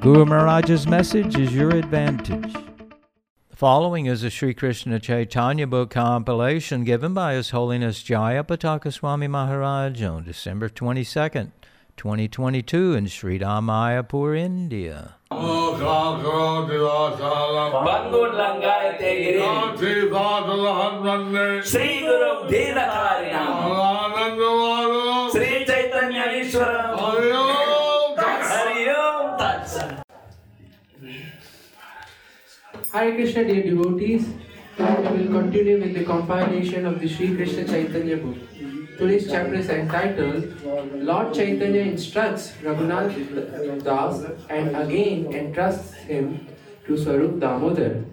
Guru Maharaj's message is your advantage. The following is a Sri Krishna Chaitanya book compilation given by His Holiness Jaya Pataka Swami Maharaj on December 22nd, 2022 in Sri Mayapur, India. Bangun langayate girim Sri Guru Dhinakarinam Hare Krishna, dear devotees. We will continue with the compilation of the Sri Krishna Chaitanya book. Today's chapter is entitled Lord Chaitanya instructs Raghunath Das and again entrusts him to Swarup Damodar.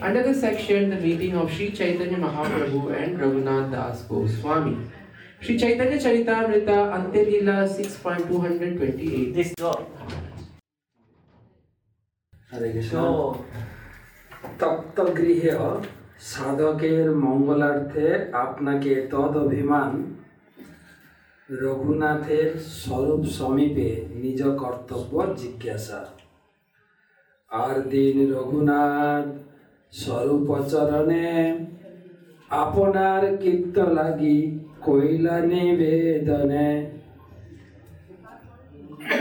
Under the section, the meeting of Sri Chaitanya Mahaprabhu and Raghunath Das Goswami. Sri Chaitanya Charitamrita Antyalila 6.228. This is all. Hare Krishna. So, তপ্তগৃহে সাধকের মঙ্গলার্থে আপনাকে তদ অভিমান রঘুনাথের স্বরূপ সমীপে নিজ কর্তব্য জিজ্ঞাসা। আর দিন রঘুনাথ স্বরূপ চরণে আপনার কীর্ত লাগি কইলা নিবেদনে।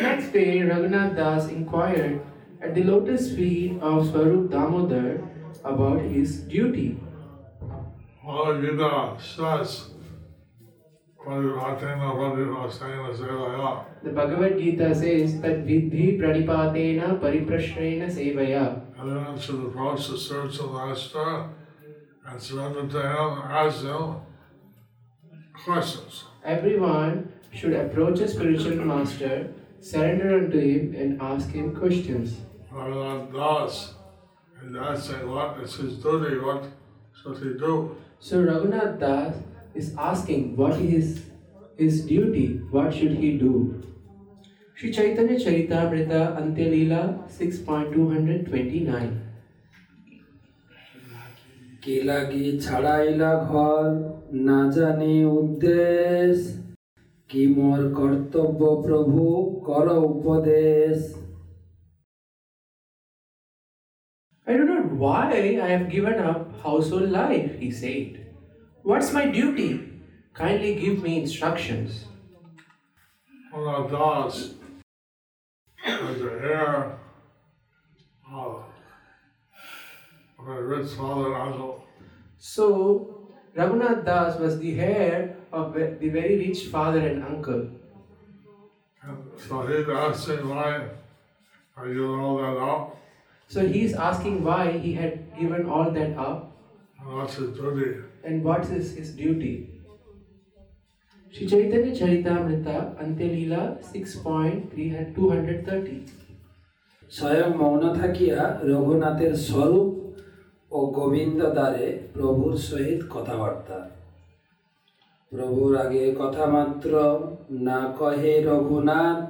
Next day, Raghunath Das inquired at the lotus feet of Swarup Damodar about his duty. Bhagavad Gita says, Parivatena Parivasena Sevaya. The Bhagavad Gita says that Vidhi Pranipatena Pariprashrena Sevaya. Should approach the spiritual master and surrender to him ask him questions. Everyone should approach a spiritual master, surrender unto him, and ask him questions. Bhagavan does. And asking what is his duty, what should he do? So Raghunath Das is asking what is his duty, what should he do? Sri Chaitanya Charitamrita Antyalila 6.229 কে লাগি ছাড়াইলা ঘর না জানি উদ্দেশ কি মোর কর্তব্য প্রভু কর উপদেশ why I have given up household life, he said. What's my duty? Kindly give me instructions. Does as the heir oh, of of a rich father and uncle. So, Raghunath Das was the heir of the very rich father and uncle. And so he's asking why are you all that up? So, he is asking why he had given all that up And what's his duty? and what is his duty. Sri Chaitanya Charitamrita Antyalila 6.230 স্বয়ং মৌন থাকিয়া রঘুনাথের স্বরূপ ও গোবিন্দ দ্বারে প্রভুর সহিত কথাবার্তা প্রভুর আগে কথা মাত্র না কহে রঘুনাথ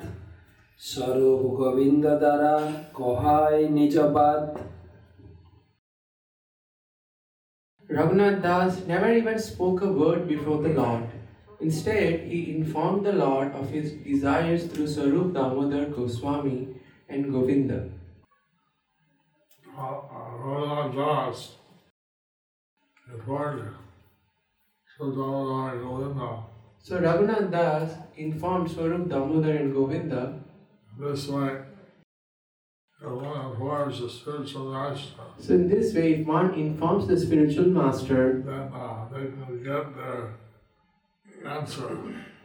স্বরূপ গোবিন্দ দ্বারা কহায় নিজবাদ Raghunath Das never even spoke a word before the Lord. Instead, he informed the Lord of his desires through Swarup Damodar Goswami and Govinda. Raghunath Das informed So Raghunath Das informed Swarup Damodar and Govinda this way. One informs the spiritual master, So in this way, if one informs the spiritual master, then uh, they can get their answer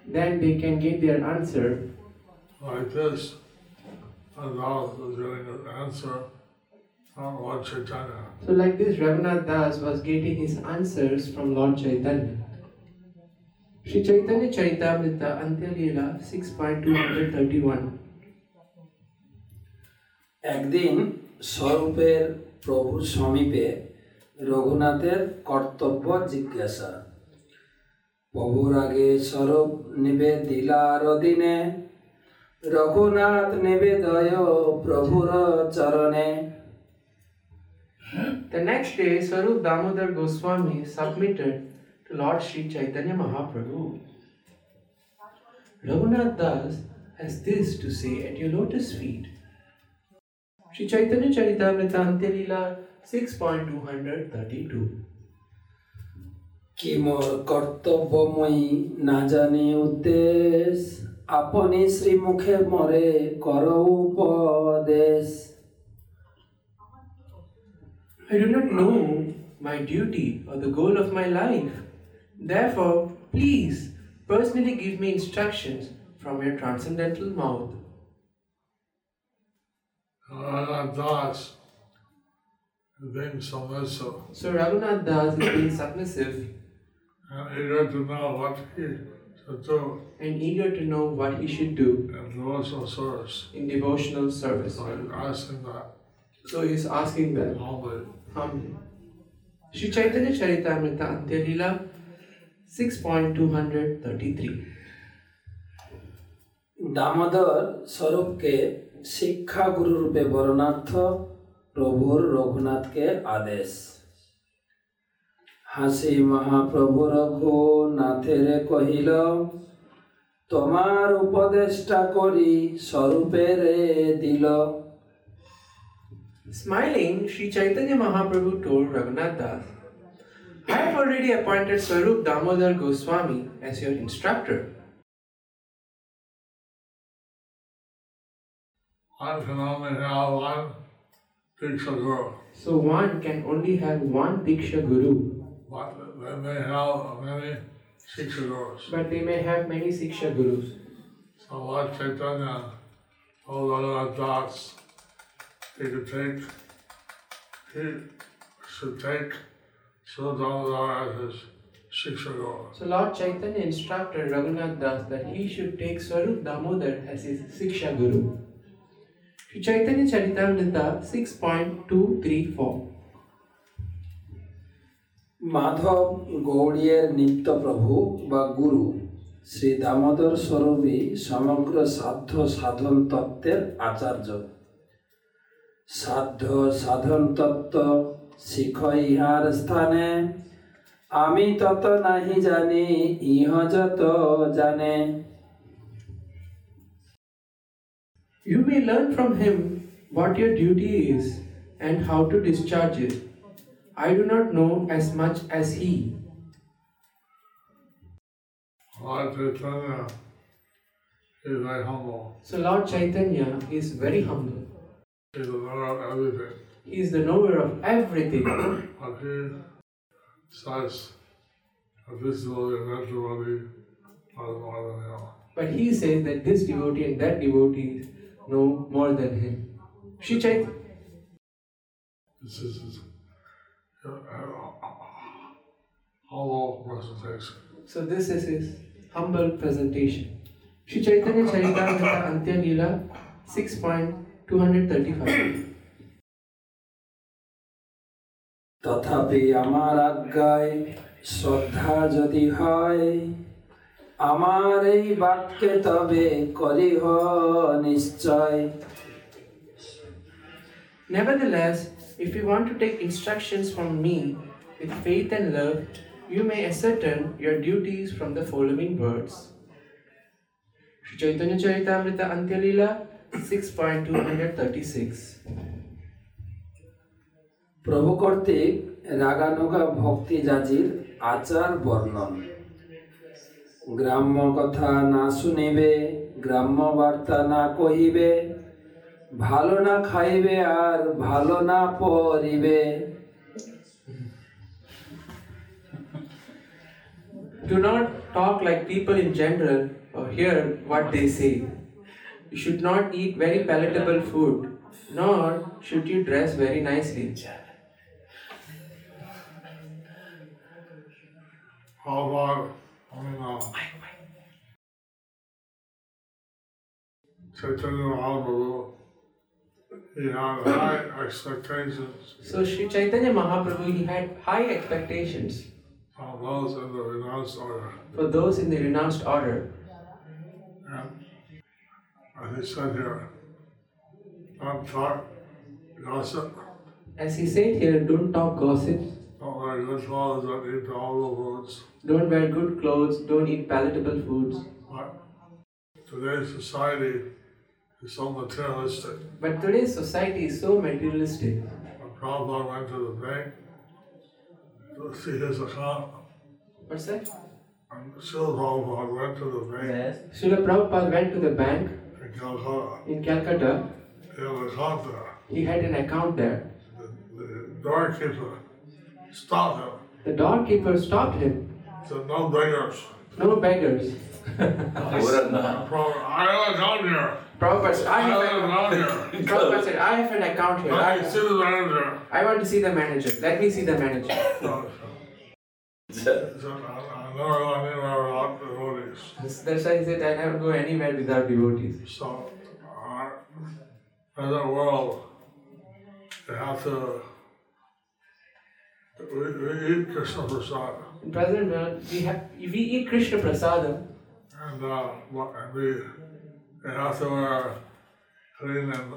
then they can get their answer. like this. Now is getting an answer from Lord Chaitanya. So like this, Raghunath Das was getting his answers from Lord Chaitanya. Sri Chaitanya Charitamrita Antyalila 6.231 একদিন স্বরূপের প্রভুর সমীপে রঘুনাথের কর্তব্য জিজ্ঞাসা প্রভুর আগে স্বরূপ নিবেদিলার দিনে রঘুনাথ নিবেদয় প্রভুর চরণে The next day, Sarup Damodar Goswami submitted to Lord Sri Chaitanya Mahaprabhu. Raghunath Das has this to say at your lotus feet. Sri Chaitanya Charitamrita Antyalila 6.232. কি মোর কর্তব্যময়ী না জানি উদ্দেশ আপনি শ্রীমুখে মরে কর উপদেশ I do not know my duty or the goal of my life. Therefore, please personally give me instructions from your transcendental mouth. Raghunath Das is submissive. So Raghunath Das is being submissive. And eager to know what he should do. And eager to know what he should do. In devotional service. In devotional service. So he's asking that. So he's asking that. Humbly. Humbly. Sri Chaitanya Charitamrita Antyalila 6.233 Damodar स्वरूप के শিক্ষা গুরুরূপে বরণার্থ প্রভুর রঘুনাথকে আদেশ হাসি মহাপ্রভু রঘুনাথের কহিল, তোমার উপদেষ্টা করি, স্বরূপে দিল smiling Shri Chaitanya Mahaprabhu told Raghunath Das I have already appointed Swarup Damodar Goswami as your instructor. So one can only have one Diksha Guru, but they may have many Shiksha Gurus. but they may have many Siksha Gurus. So Lord Chaitanya told Raghunath Das he could take, he should take Sudhamdar as his. So Lord Chaitanya instructed Raghunath Das that he should take Swarup Damodar as his Siksha Guru. Sri Chaitanya Charitamrita 6.234 Madhav গৌড়িয়ের নিত্য প্রভু বা গুরু শ্রী দামোদর স্বরূপী সমগ্র সাধ্য সাধন তত্ত্বের আচার্য। সাধ্য সাধন তত্ত্ব শিখ ইহার স্থানে, আমি তত নাহি জানি, ইহ যত জানে। You may learn from him what your duty is and how to discharge it. I do not know as much as he. Lord Chaitanya is very humble. So Lord Chaitanya is very humble. He's aware of everything. He is the knower of everything. But he says that this devotee and that devotee are more than him. But he says that this devotee and that devotee know more than him. Sri Chaitanya. This is his uh, humble presentation. So this is his humble presentation. Sri Chaitanya Charitamrita Antya Leela 6.235 তথাপি আমার আজ্ঞায় শ্রদ্ধা যদি হয় আমার এই বাক্যে তবে করিহ নিশ্চয় Nevertheless, if you want to take instructions from me with faith and love, you may ascertain your duties from the following words. Sri Chaitanya Charitamrita Antya Leela 6.236 প্রভু কর্তৃক রাগানুগা ভক্তি জাজির আচার বর্ণন গ্রাম্য কথা না শুনিবে গ্রাম্য বার্তা না কহিবে ভালো না খাইবে আর ভালো না পরিবে Do not talk like people in general or hear what they say. You should not eat very palatable food, nor should you dress very nicely. How about, Uh, Chaitanya Mahaprabhu he had high expectations So Sri Chaitanya Mahaprabhu, he had high expectations from those in the renounced order. for those in the renounced order. As he said here, don't talk gossip, As he said here, don't talk gossip, don't good clothes, don't eat all the foods. Don't wear good clothes, don't eat palatable foods. But today's society is so materialistic. But today's society is so materialistic. When Prabhupada went to the bank to see his account, What's that? and Srila Prabhupada went to the bank Yes. Srila Prabhupada went to the bank in Calcutta. in Calcutta. He had an account there. He had an account there. The, the doorkeeper stopped him. The doorkeeper stopped him. So no beggars. No beggars. I live down here. I have, I live here. Prabhupada I have an account here. I, see the manager. I want to see the manager. Let me see the manager. That's why he said, I never go anywhere without devotees. So, uh, in the world, you have to eat Krishna Prasad. In present world, we have if we eat Krishna prasadam, And, uh, and we, we have to wear clean and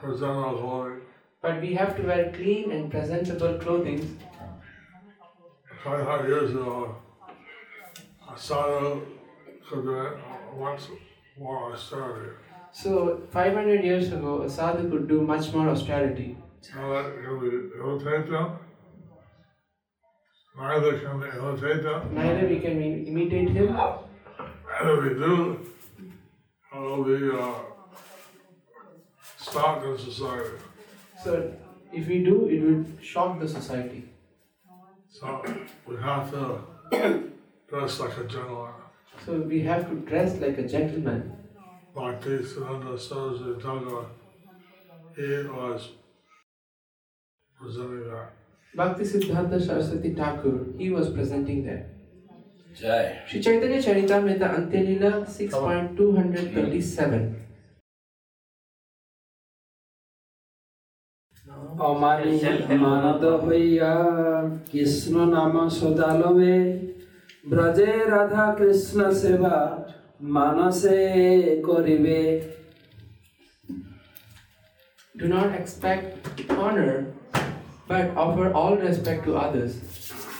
presentable clothing. but we have to wear clean and presentable clothing. Twenty-five years ago, I sadhu could do once more austerity. So 500 years ago, a sadhu could do much more austerity. Now that can we imitate them? Neither we. Neither we can imitate him, if we do, will be uh, stopped in society. so if we do, it would shock the society. So we have to dress like a gentleman. So we have to dress like a gentleman. Bhakti Siddhanta Saraswati Thakur, he was presenting that. Bhakti Siddhanta Saraswati Thakur, he was presenting there. Jai Sri Chaitanya Charitamrita Antyalila 6.237. অমানি মানদ হইয়া কৃষ্ণ নাম সদালমে ব্রজে রাধা কৃষ্ণ সেবা মানসে করিবে Do not expect honor, but offer all respect to others.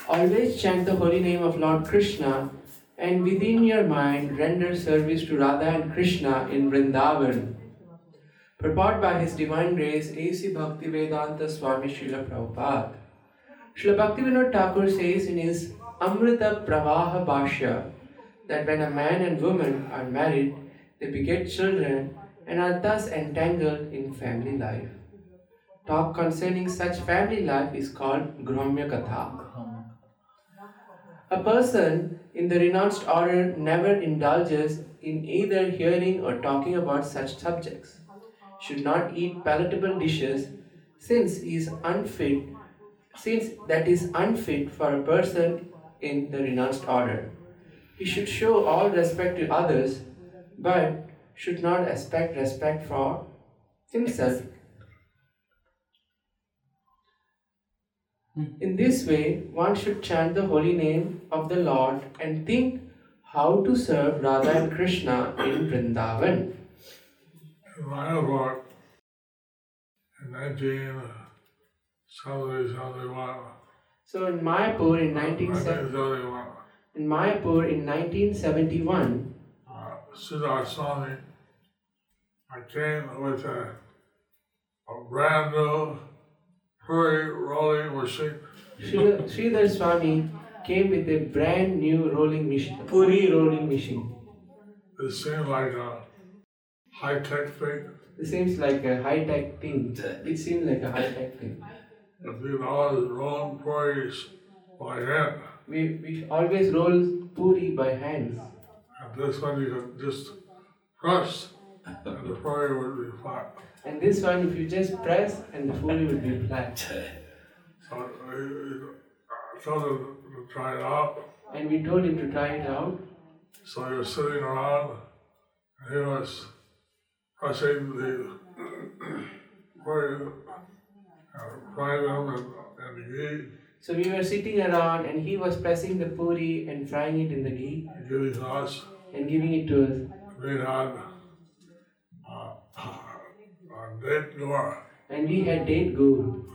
Always chant the holy name of Lord Krishna and within your mind render service to Radha and Krishna in Vrindavan. Purport by His Divine Grace A.C. Bhaktivedanta Swami Srila Prabhupada. Srila Bhaktivinoda Thakur says in his Amrita Pravaha Bhashya that when a man and woman are married, they beget children and are thus entangled in family life. Talk concerning such family life is called Gramya Katha. A person in the renounced order never indulges in either hearing or talking about such subjects, should not eat palatable dishes, since he is unfit, since that is unfit for a person in the renounced order. He should show all respect to others, but should not expect respect for himself. In this way, one should chant the holy name of the Lord and think how to serve Radha and Krishna in Vrindavan. In my book, in 1971, So in Mayapur in 1970, 1971, in Mayapur in 1971, uh, Sridhar Swami, I came with a, a brand new Puri rolling machine. Sridhar Swami came with a brand new rolling machine, Puri rolling machine. It seemed like a high tech thing. It seems like a high tech thing. It seemed like a high tech thing. If you know, rolling Puris by hand. We, we always roll Puri by hands. And this one you could just press, and the Puri would be flat. And this one, if you just press, and the Puri will be flat. So we, we, I told him to try it out. And we told him to try it out. So he was sitting around, and he was pressing the pray, uh, pray them and, and ghee, So we were sitting around and he was pressing the puri and frying it in the ghee and giving us. and giving it to us. We had uh, uh, date gur. And we had date gur.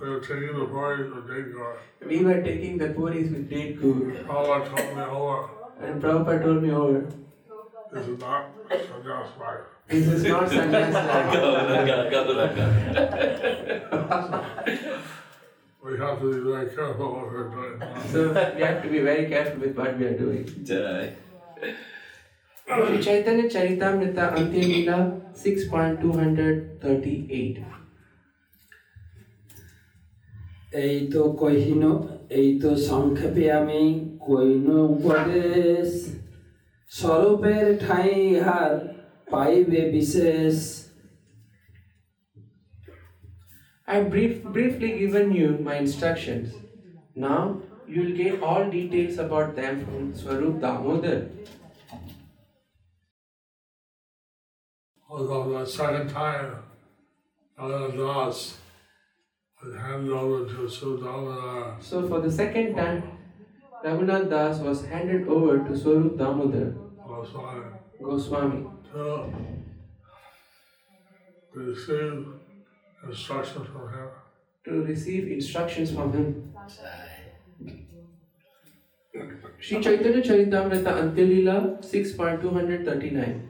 We were taking the parties of date gur. We were taking the puris with date gur. Allah told me over. And Prabhupada told me over. This is not sannyas life. This is not sannyas life. We have to be very careful what we're doing. So we have to be very careful with what we are doing. Jai. Shri Chaitanya Charitamrita Antya Leela 6.238 এই তো কহিন এই তো সংক্ষেপে আমি coin উপদেশ স্বরূপের ঠাঁই হার পাইবে বিশেষ I have brief, briefly given you my instructions. Now you will get all details about them from Swarup Damodar. Although the second time, Allah Das was handed over to Sudhamara. So for the second time, Raghunath Das was handed over to Swarup Damodar Goswami Goswami to receive instruction from him. to receive instructions from him. Sri Chaitanya Charitamrita Antyalila 6.239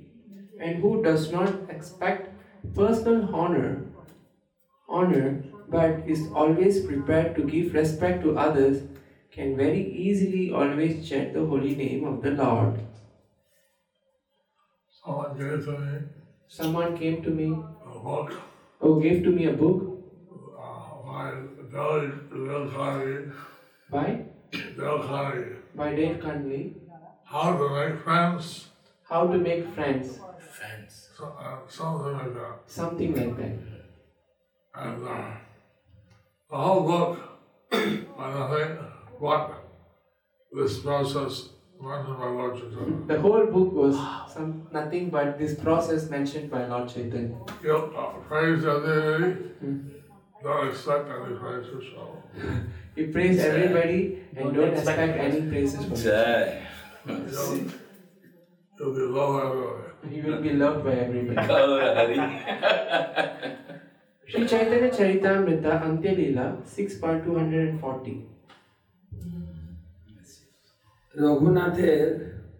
and who does not expect personal honor, honor, but is always prepared to give respect to others, can very easily always chant the holy name of the Lord. Someone gave to me. Someone came to me, a book. Oh, gave to me a book? Uh, by Del Delkhari, by? Dave Conway, How to Make Friends, How to Make Friends. So, uh, something like that. something like that. And uh, the whole book, and I think what this process mentioned by Lord Chaitanya. The whole book was some nothing but this process mentioned by Lord Chaitanya. You uh, praise the deity, don't expect any praises. So He praised everybody and don't expect any praises from him. Jai. you'll, you'll be low everywhere. He will be loved by everybody. Gaura Hari. Sri Chaitanya Charitamrita Antya Leela 6.240 রঘুনাথের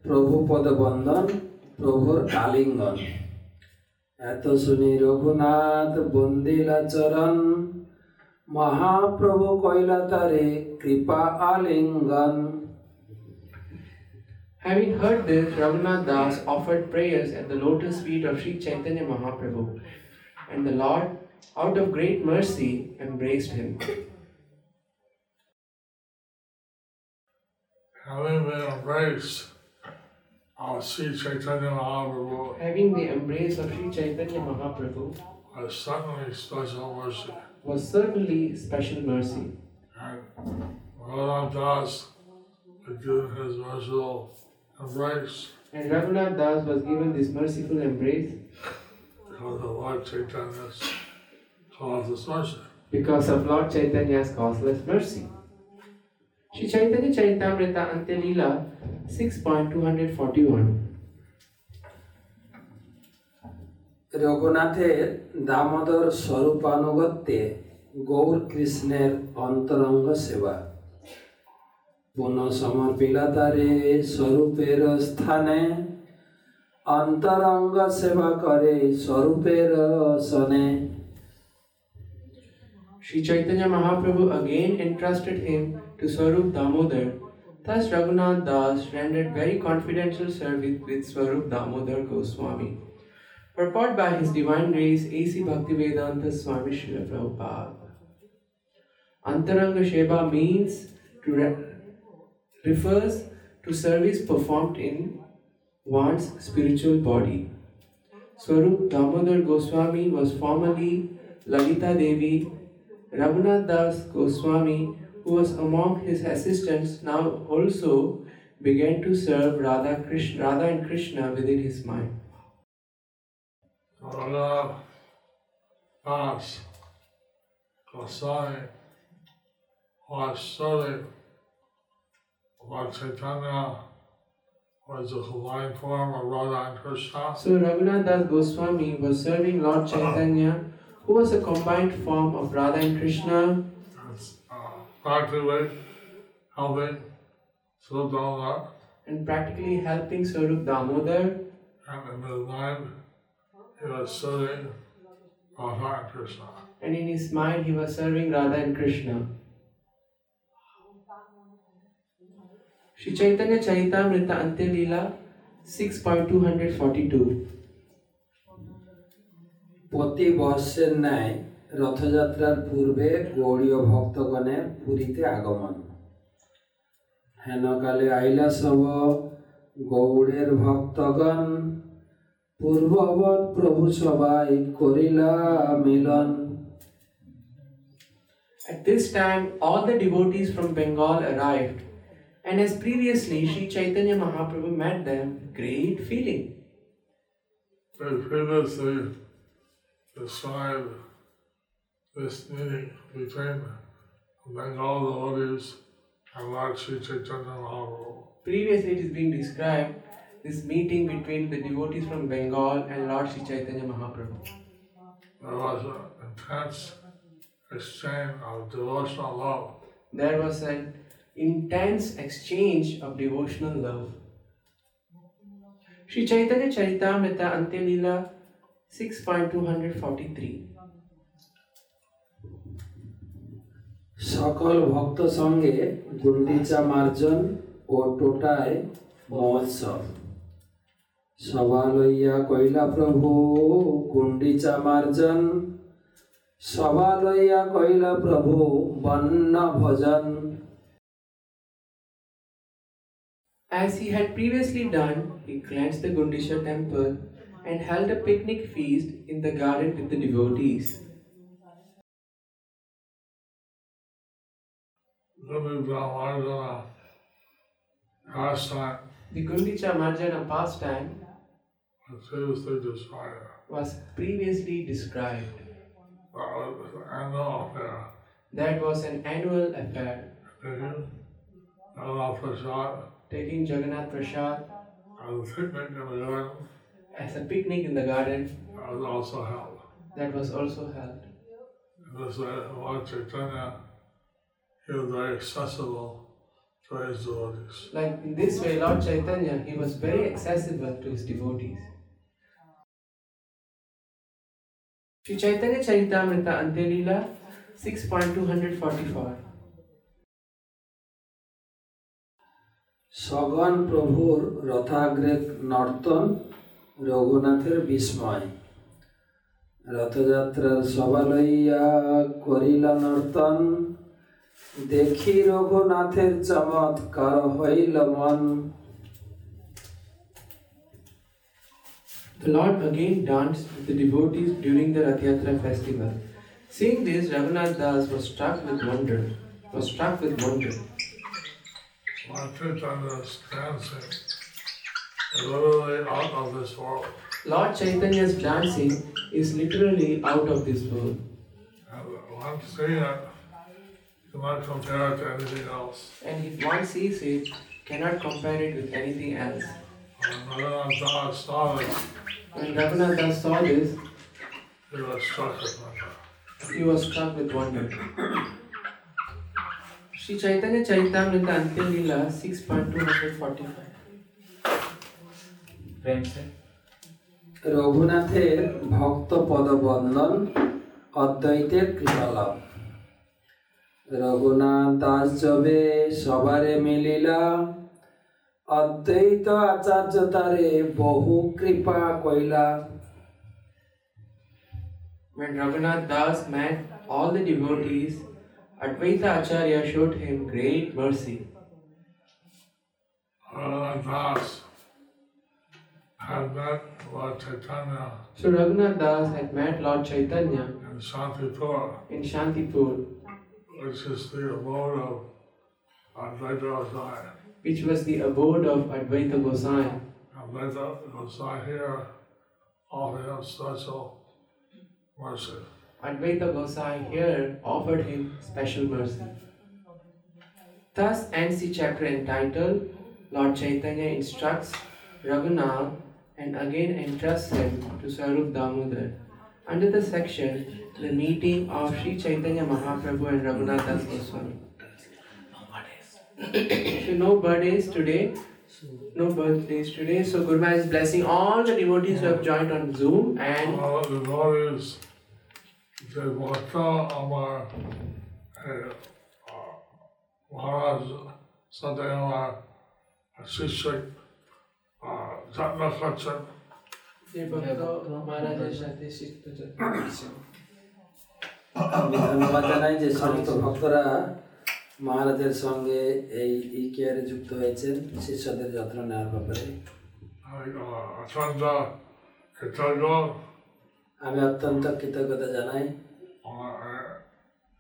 প্রভু পদবন্দন প্রভুর আলিঙ্গন এত শুনি রঘুনাথ বন্দিলা চরণ মহাপ্রভু কইলা তারে কৃপা আলিঙ্গন Having heard this, Raghunath Das offered prayers at the lotus feet of Sri Chaitanya Mahaprabhu, and the Lord, out of great mercy, embraced him. Having been embraced of Sri Chaitanya Mahaprabhu Having the embrace of Sri Chaitanya Mahaprabhu was certainly special mercy. was certainly special mercy. And Bhagavan Das his merciful embrace. And Raghunath Das was given this merciful embrace. Because of Lord Chaitanya's causeless mercy. Because of Lord Chaitanya's causeless mercy. Sri Chaitanya Charitamrita Antya Leela 6.241 রঘুনাথের Damodar স্বরূপানুগত্যে Gour কৃষ্ণের অন্তরঙ্গ সেবা पुनः સમર્પિલા તારે स्वरूप સ્થાને अंतरंग सेवा करे स्वरूप સને Sri Chaitanya Mahaprabhu again entrusted him to Swarup Damodar. Thus, Raghunath Das rendered very confidential service with Swarup Damodar Goswami. Purport by His Divine Grace A.C. Bhaktivedanta Swami Srila Prabhupada. Antaranga Sheba means to re- refers to service performed in one's spiritual body. Swarup Damodar Goswami was formerly Lalita Devi. Raghunath Das Goswami, who was among his assistants, now also began to serve Radha, Krishna, Radha and Krishna within his mind. Raghunath Das Goswami was Lord Chaitanya was a combined form of Radha and Krishna. So Raghunath Das Goswami was serving Lord Chaitanya, who was a combined form of Radha and Krishna, and uh, practically helping Sudhamar and practically helping Swarup Damodar. and in his mind he was serving Radha and Krishna. And in his mind, he was serving Radha and Krishna. Shri Chaitanya Charitamrita Antya Leela 6.242 প্রতি বর্ষের ন্যায় রথযাত্রার পূর্বে গৌড়ীয় ভক্তগণের পুরীতে আগমন হেনকালে আইলা সব গৌড়ের ভক্তগণ পূর্ববৎ প্রভু সবাই করিলা মিলন At this time, all the devotees from Bengal arrived, and as previously, Sri Chaitanya Mahaprabhu met them with great feeling. They previously described this meeting between Bengal devotees and Lord Sri Chaitanya Mahaprabhu. Previously, it is being described this meeting between the devotees from Bengal and Lord Sri Chaitanya Mahaprabhu. There was an intense exchange of devotional love. There was an intense exchange of devotional love. Sri Chaitanya Charitamrita Antya Leela 6.243 সকল ভক্ত সঙ্গে গুন্ডিচা মার্জন ও টোটায় মহোৎসব সভা লইয়া কইলা প্রভু গুন্ডিচা মার্জন সভা লইয়া কইলা প্রভু বন্য ভজন As he had previously done, he cleansed the Gundicha temple and held a picnic feast in the garden with the devotees. The Gundicha Marjana pastime was previously described. That was an annual affair. That was an annual affair, Taken Nala Prasad taking Jagannath Prasad and the picnic in the garden as a picnic in the garden was also held. that was also held. This way, uh, Lord Chaitanya, he was very accessible to his devotees. Like in this way, Lord Chaitanya, he was very accessible to his devotees. Sri Chaitanya Charitamrita Antya Leela 6.244 সগণ প্রভুর রথাগ্রে নর্তন রঘুনাথের বিস্ময় রথযাত্রার সভা লইয়া করিলা নর্তন দেখি রঘুনাথের চমৎকার হইল মন The Lord again danced with the devotees during the Rath Yatra festival. Seeing this, Raghunath Das was struck with wonder. Was struck with wonder. Lord Chaitanya's dancing is literally out of this world. Lord Chaitanya's dancing is literally out of this world. Once seeing it, might compare it to anything else. And if one sees it, cannot compare it with anything else. When Das saw it, When Raghunath saw this, he was struck with wonder. he was struck with wonder. Sri Chaitanya Charitamrita Antya Leela 6.245 রঘুনাথের ভক্ত পদবন্দন অদ্বৈতের কৃপালাভ রঘুনাথ দাস যবে সবারে মিলিলা অদ্বৈত আচার্য তারে বহু কৃপা কইলা When Raghunath Das met all the devotees, Advaita Acharya showed him great mercy. Raghunath Das had met Lord Chaitanya So Raghunath Das had met Lord Chaitanya in Shantipur, in Shantipur, which is the abode of Advaita Gosai. which was the abode of Advaita Gosai. Advaita Gosai here offered him special mercy. Advaita Gosai here offered him special mercy. Thus ends the chapter entitled Lord Chaitanya instructs Raghunath and again entrusts him to Swarup Damodar. Under the section, the meeting of Sri Chaitanya Mahaprabhu and Raghunath Das Goswami. so no birthdays today. No birthdays today. So Gurma is blessing all the devotees who have joined on Zoom and All the devotees, যে বর্তা আমার মহারাজ সাথে আমার শিষ্য করছেন। আমি ধন্যবাদ জানাই যে সমস্ত ভক্তরা মহারাজের সঙ্গে এই ই কেয়ারে যুক্ত হয়েছেন শিষ্যদের যত্ন নেওয়ার ব্যাপারে আমি অত্যন্ত কৃতজ্ঞ আমি অত্যন্ত কৃতজ্ঞতা জানাই। আমার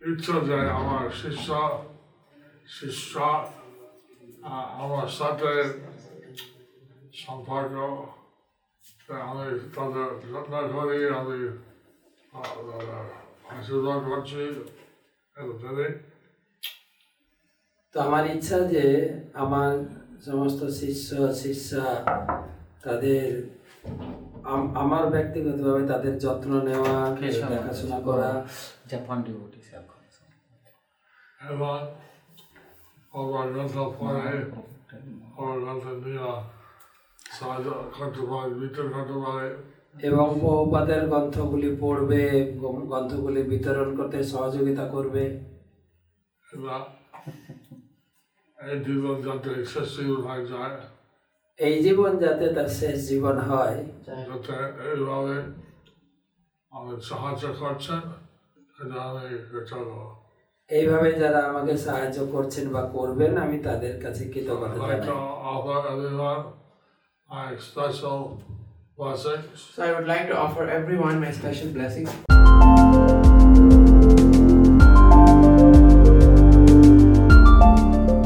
ইচ্ছা যে আমার শিষ্য শিষ্য আমার সাথে সম্পর্ক আমি তাদের যত্ন করি আমি আশীর্বাদ করছি তো আমার ইচ্ছা যে আমার সমস্ত শিষ্য শিষ্যা তাদের আমার ব্যক্তিগতভাবে তাদের যত্ন নেওয়া দেখাশোনা করা। devotees have come. এবং আমার গ্রন্থ পড়ে আমার গ্রন্থ নিয়ে সাহায্য করতে পারে বিতরণ করতে পারে এবং বহুপাদের গ্রন্থগুলি পড়বে গ্রন্থ- গ্রন্থগুলি বিতরণ করতে সহযোগিতা করবে। এবং এই জীবন যাতে শেষই হয়ে যায়। এই জীবন যাতে তার শেষ জীবন হয় এইভাবে আমি সাহায্য করছেন এইভাবে যারা আমাকে সাহায্য করছেন বা করবেন আমি তাদের কাছে কৃতজ্ঞতা. So I would like to offer everyone my special blessings.